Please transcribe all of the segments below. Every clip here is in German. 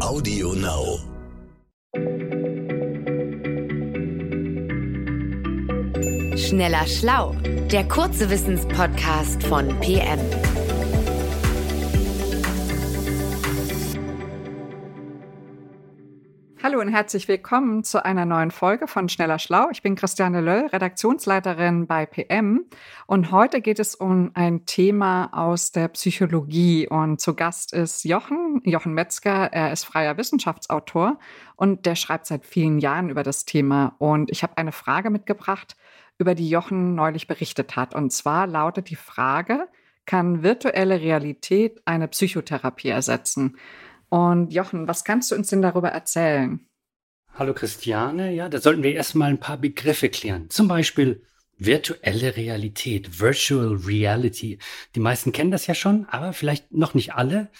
Audio Now. Schneller Schlau, der kurze Wissenspodcast von PM. Hallo und herzlich willkommen zu einer neuen Folge von Schneller Schlau. Ich bin Christiane Löll, Redaktionsleiterin bei PM und heute geht es um ein Thema aus der Psychologie und zu Gast ist Jochen, Jochen Metzger. Er ist freier Wissenschaftsautor und der schreibt seit vielen Jahren über das Thema und ich habe eine Frage mitgebracht, über die Jochen neulich berichtet hat und zwar lautet die Frage, kann virtuelle Realität eine Psychotherapie ersetzen? Und Jochen, was kannst du uns denn darüber erzählen? Hallo Christiane, ja, da sollten wir erstmal ein paar Begriffe klären. Zum Beispiel virtuelle Realität, Virtual Reality. Die meisten kennen das ja schon, aber vielleicht noch nicht alle.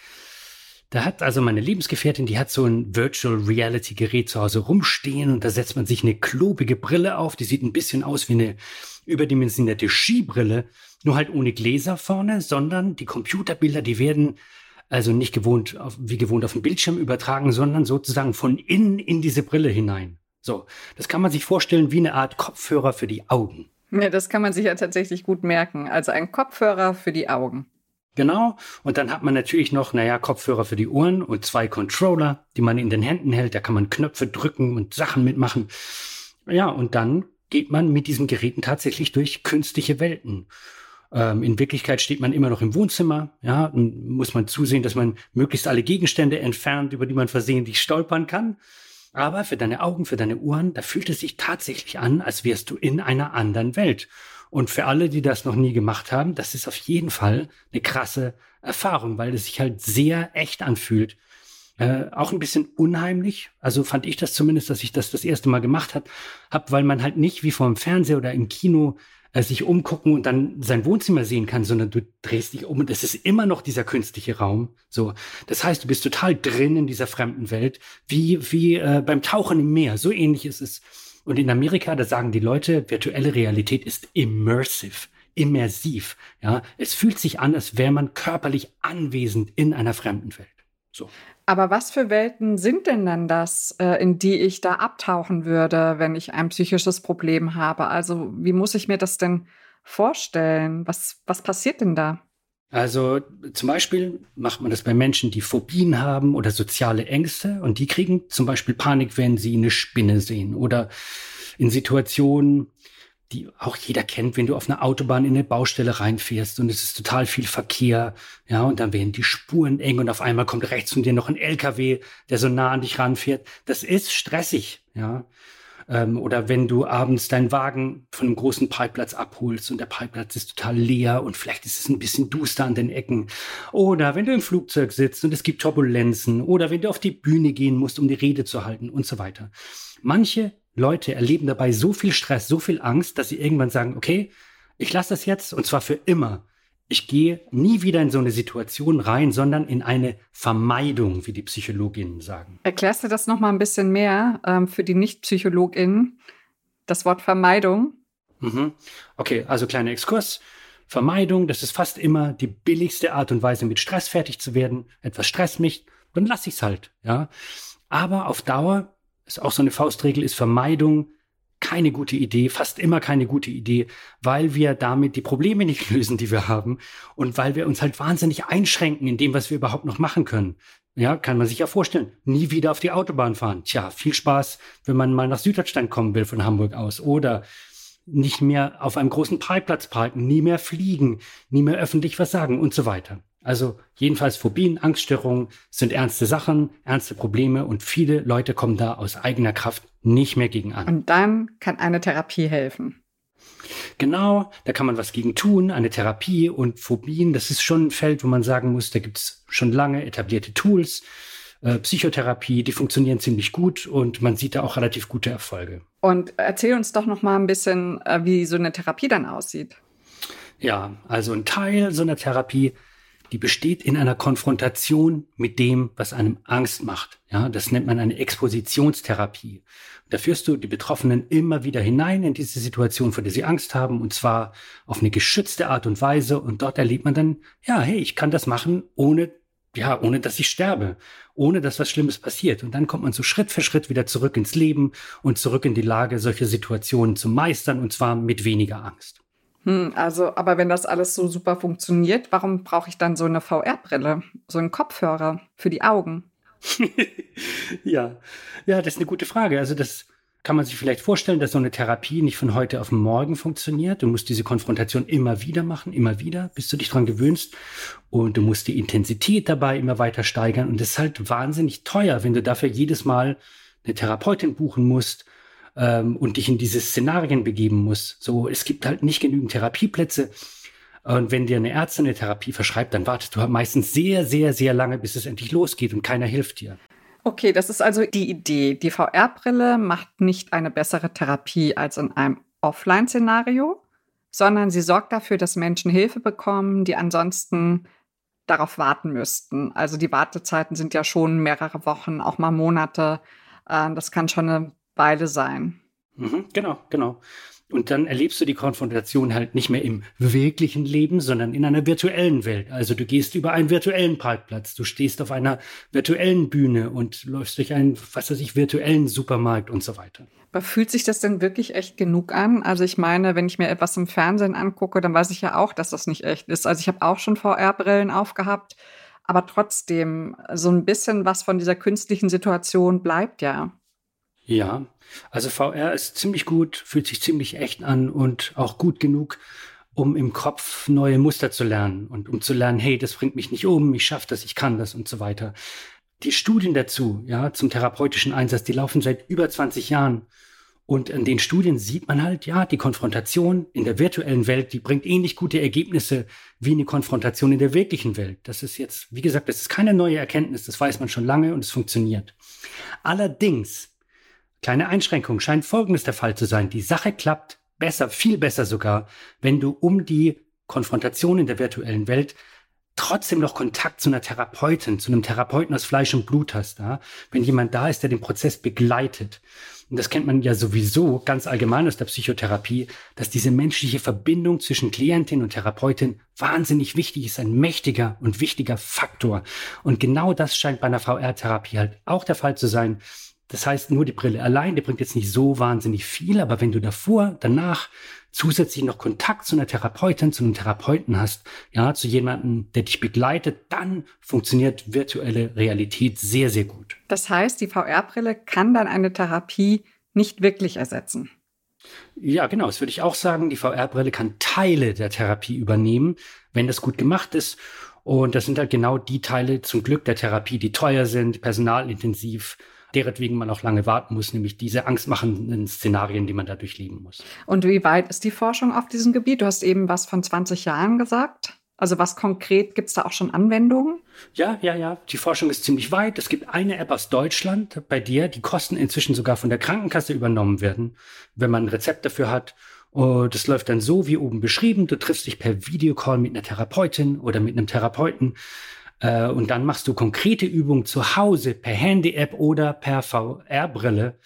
Da hat also meine Lebensgefährtin, die hat so ein Virtual Reality Gerät zu Hause rumstehen und da setzt man sich eine klobige Brille auf, die sieht ein bisschen aus wie eine überdimensionierte Skibrille, nur halt ohne Gläser vorne, sondern die Computerbilder, die werden also nicht gewohnt, auf, wie gewohnt auf den Bildschirm übertragen, sondern sozusagen von innen in diese Brille hinein. So, das kann man sich vorstellen wie eine Art Kopfhörer für die Augen. Ja, das kann man sich ja tatsächlich gut merken. Also ein Kopfhörer für die Augen. Genau. Und dann hat man natürlich noch, naja, Kopfhörer für die Ohren und zwei Controller, die man in den Händen hält. Da kann man Knöpfe drücken und Sachen mitmachen. Ja, und dann geht man mit diesen Geräten tatsächlich durch künstliche Welten. Ähm, in Wirklichkeit steht man immer noch im Wohnzimmer, ja, und muss man zusehen, dass man möglichst alle Gegenstände entfernt, über die man versehentlich stolpern kann. Aber für deine Augen, für deine Ohren, da fühlt es sich tatsächlich an, als wärst du in einer anderen Welt. Und für alle, die das noch nie gemacht haben, das ist auf jeden Fall eine krasse Erfahrung, weil es sich halt sehr echt anfühlt. Äh, auch ein bisschen unheimlich. Also fand ich das zumindest, dass ich das das erste Mal gemacht hat, hab, weil man halt nicht wie vor dem Fernseher oder im Kino sich umgucken und dann sein Wohnzimmer sehen kann, sondern du drehst dich um und es ist immer noch dieser künstliche Raum. So, das heißt, du bist total drin in dieser fremden Welt, wie wie äh, beim Tauchen im Meer. So ähnlich ist es. Und in Amerika, da sagen die Leute, virtuelle Realität ist immersive, immersiv. Ja, es fühlt sich an, als wäre man körperlich anwesend in einer fremden Welt. So. Aber was für Welten sind denn dann das, äh, in die ich da abtauchen würde, wenn ich ein psychisches Problem habe? Also wie muss ich mir das denn vorstellen? Was, was passiert denn da? Also zum Beispiel macht man das bei Menschen, die Phobien haben oder soziale Ängste und die kriegen zum Beispiel Panik, wenn sie eine Spinne sehen oder in Situationen, die auch jeder kennt, wenn du auf einer Autobahn in eine Baustelle reinfährst und es ist total viel Verkehr, ja, und dann werden die Spuren eng und auf einmal kommt rechts von dir noch ein LKW, der so nah an dich ranfährt. Das ist stressig, ja. Ähm, oder wenn du abends deinen Wagen von einem großen Parkplatz abholst und der Parkplatz ist total leer und vielleicht ist es ein bisschen duster an den Ecken. Oder wenn du im Flugzeug sitzt und es gibt Turbulenzen. Oder wenn du auf die Bühne gehen musst, um die Rede zu halten und so weiter. Manche Leute erleben dabei so viel Stress, so viel Angst, dass sie irgendwann sagen, okay, ich lasse das jetzt und zwar für immer. Ich gehe nie wieder in so eine Situation rein, sondern in eine Vermeidung, wie die Psychologinnen sagen. Erklärst du das noch mal ein bisschen mehr ähm, für die Nicht-PsychologInnen? Das Wort Vermeidung. Mhm. Okay, also kleiner Exkurs. Vermeidung, das ist fast immer die billigste Art und Weise, mit Stress fertig zu werden. Etwas stresst mich, dann lasse ich es halt, ja. Aber auf Dauer ist auch so eine Faustregel, ist Vermeidung keine gute Idee, fast immer keine gute Idee, weil wir damit die Probleme nicht lösen, die wir haben und weil wir uns halt wahnsinnig einschränken in dem, was wir überhaupt noch machen können. Ja, kann man sich ja vorstellen. Nie wieder auf die Autobahn fahren. Tja, viel Spaß, wenn man mal nach Süddeutschland kommen will von Hamburg aus. Oder nicht mehr auf einem großen Parkplatz parken, nie mehr fliegen, nie mehr öffentlich was sagen und so weiter. Also jedenfalls Phobien, Angststörungen sind ernste Sachen, ernste Probleme und viele Leute kommen da aus eigener Kraft nicht mehr gegen an. Und dann kann eine Therapie helfen. Genau, da kann man was gegen tun, eine Therapie und Phobien, das ist schon ein Feld, wo man sagen muss, da gibt es schon lange etablierte Tools, äh, Psychotherapie, die funktionieren ziemlich gut und man sieht da auch relativ gute Erfolge. Und erzähl uns doch noch mal ein bisschen, äh, wie so eine Therapie dann aussieht. Ja, also ein Teil so einer Therapie die besteht in einer Konfrontation mit dem, was einem Angst macht. Ja, das nennt man eine Expositionstherapie. Da führst du die Betroffenen immer wieder hinein in diese Situation, vor der sie Angst haben, und zwar auf eine geschützte Art und Weise. Und dort erlebt man dann, ja, hey, ich kann das machen, ohne ja, ohne dass ich sterbe, ohne dass was Schlimmes passiert. Und dann kommt man so Schritt für Schritt wieder zurück ins Leben und zurück in die Lage, solche Situationen zu meistern und zwar mit weniger Angst. Hm, also, aber wenn das alles so super funktioniert, warum brauche ich dann so eine VR-Brille, so einen Kopfhörer für die Augen? ja, ja, das ist eine gute Frage. Also das kann man sich vielleicht vorstellen, dass so eine Therapie nicht von heute auf morgen funktioniert. Du musst diese Konfrontation immer wieder machen, immer wieder, bis du dich dran gewöhnst. Und du musst die Intensität dabei immer weiter steigern. Und das ist halt wahnsinnig teuer, wenn du dafür jedes Mal eine Therapeutin buchen musst ähm, und dich in diese Szenarien begeben musst. So, es gibt halt nicht genügend Therapieplätze. Und wenn dir eine Ärztin eine Therapie verschreibt, dann wartest du halt meistens sehr, sehr, sehr lange, bis es endlich losgeht und keiner hilft dir. Okay, das ist also die Idee. Die VR-Brille macht nicht eine bessere Therapie als in einem Offline-Szenario, sondern sie sorgt dafür, dass Menschen Hilfe bekommen, die ansonsten darauf warten müssten. Also die Wartezeiten sind ja schon mehrere Wochen, auch mal Monate. Äh, das kann schon eine Weile sein. Mhm, genau, genau. Und dann erlebst du die Konfrontation halt nicht mehr im wirklichen Leben, sondern in einer virtuellen Welt. Also du gehst über einen virtuellen Parkplatz, du stehst auf einer virtuellen Bühne und läufst durch einen, was weiß ich, virtuellen Supermarkt und so weiter. Aber fühlt sich das denn wirklich echt genug an? Also ich meine, wenn ich mir etwas im Fernsehen angucke, dann weiß ich ja auch, dass das nicht echt ist. Also ich habe auch schon VR-Brillen aufgehabt, aber trotzdem, so ein bisschen was von dieser künstlichen Situation bleibt ja. Ja, also VR ist ziemlich gut, fühlt sich ziemlich echt an und auch gut genug, um im Kopf neue Muster zu lernen und um zu lernen, hey, das bringt mich nicht um, ich schaffe das, ich kann das und so weiter. Die Studien dazu, ja, zum therapeutischen Einsatz, die laufen seit über 20 Jahren. Und in den Studien sieht man halt, ja, die Konfrontation in der virtuellen Welt, die bringt ähnlich gute Ergebnisse wie eine Konfrontation in der wirklichen Welt. Das ist jetzt, wie gesagt, das ist keine neue Erkenntnis, das weiß man schon lange und es funktioniert. Allerdings Kleine Einschränkung scheint folgendes der Fall zu sein. Die Sache klappt besser, viel besser sogar, wenn du um die Konfrontation in der virtuellen Welt trotzdem noch Kontakt zu einer Therapeutin, zu einem Therapeuten aus Fleisch und Blut hast, ja? wenn jemand da ist, der den Prozess begleitet. Und das kennt man ja sowieso ganz allgemein aus der Psychotherapie, dass diese menschliche Verbindung zwischen Klientin und Therapeutin wahnsinnig wichtig ist, ein mächtiger und wichtiger Faktor. Und genau das scheint bei einer VR-Therapie halt auch der Fall zu sein. Das heißt, nur die Brille allein, die bringt jetzt nicht so wahnsinnig viel, aber wenn du davor, danach zusätzlich noch Kontakt zu einer Therapeutin, zu einem Therapeuten hast, ja, zu jemandem, der dich begleitet, dann funktioniert virtuelle Realität sehr, sehr gut. Das heißt, die VR-Brille kann dann eine Therapie nicht wirklich ersetzen. Ja, genau. Das würde ich auch sagen. Die VR-Brille kann Teile der Therapie übernehmen, wenn das gut gemacht ist. Und das sind halt genau die Teile zum Glück der Therapie, die teuer sind, personalintensiv, deretwegen man auch lange warten muss, nämlich diese angstmachenden Szenarien, die man da durchleben muss. Und wie weit ist die Forschung auf diesem Gebiet? Du hast eben was von 20 Jahren gesagt. Also was konkret, gibt es da auch schon Anwendungen? Ja, ja, ja. Die Forschung ist ziemlich weit. Es gibt eine App aus Deutschland bei dir, die Kosten inzwischen sogar von der Krankenkasse übernommen werden, wenn man ein Rezept dafür hat. Und das läuft dann so wie oben beschrieben. Du triffst dich per Videocall mit einer Therapeutin oder mit einem Therapeuten. Äh, und dann machst du konkrete Übungen zu Hause per Handy-App oder per VR-Brille.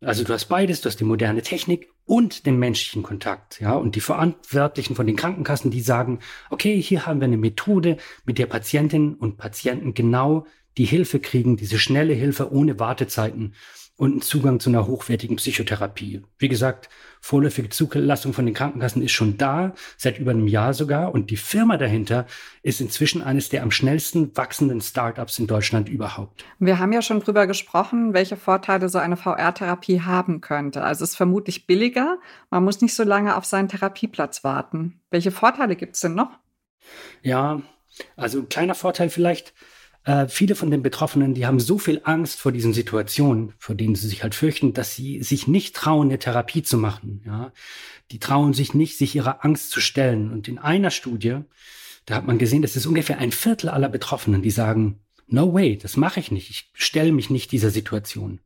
Also du hast beides, du hast die moderne Technik und den menschlichen Kontakt, ja. Und die Verantwortlichen von den Krankenkassen, die sagen, okay, hier haben wir eine Methode, mit der Patientinnen und Patienten genau die Hilfe kriegen, diese schnelle Hilfe ohne Wartezeiten und einen Zugang zu einer hochwertigen Psychotherapie. Wie gesagt, vorläufige Zulassung von den Krankenkassen ist schon da, seit über einem Jahr sogar. Und die Firma dahinter ist inzwischen eines der am schnellsten wachsenden Startups in Deutschland überhaupt. Wir haben ja schon drüber gesprochen, welche Vorteile so eine VR-Therapie haben könnte. Also es ist vermutlich billiger. Man muss nicht so lange auf seinen Therapieplatz warten. Welche Vorteile gibt es denn noch? Ja, also ein kleiner Vorteil vielleicht äh, viele von den Betroffenen, die haben so viel Angst vor diesen Situationen, vor denen sie sich halt fürchten, dass sie sich nicht trauen, eine Therapie zu machen. Ja, die trauen sich nicht, sich ihrer Angst zu stellen. Und in einer Studie, da hat man gesehen, das ist ungefähr ein Viertel aller Betroffenen, die sagen, no way, das mache ich nicht. Ich stelle mich nicht dieser Situation.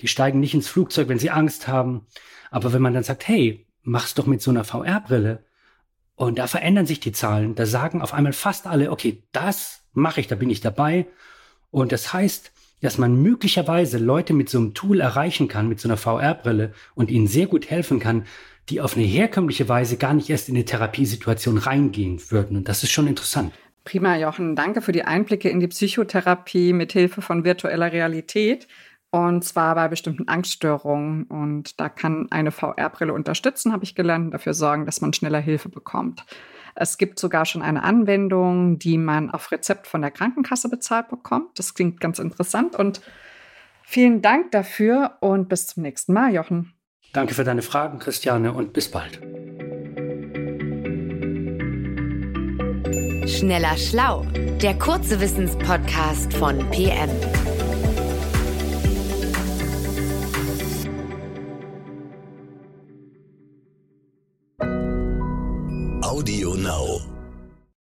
Die steigen nicht ins Flugzeug, wenn sie Angst haben. Aber wenn man dann sagt, hey, mach's doch mit so einer VR-Brille, und da verändern sich die Zahlen. Da sagen auf einmal fast alle, okay, das mache ich, da bin ich dabei. Und das heißt, dass man möglicherweise Leute mit so einem Tool erreichen kann, mit so einer VR-Brille und ihnen sehr gut helfen kann, die auf eine herkömmliche Weise gar nicht erst in eine Therapiesituation reingehen würden. Und das ist schon interessant. Prima, Jochen. Danke für die Einblicke in die Psychotherapie mit Hilfe von virtueller Realität. Und zwar bei bestimmten Angststörungen. Und da kann eine VR-Brille unterstützen, habe ich gelernt, dafür sorgen, dass man schneller Hilfe bekommt. Es gibt sogar schon eine Anwendung, die man auf Rezept von der Krankenkasse bezahlt bekommt. Das klingt ganz interessant. Und vielen Dank dafür und bis zum nächsten Mal, Jochen. Danke für deine Fragen, Christiane, und bis bald. Schneller Schlau, der kurze Wissenspodcast von PM.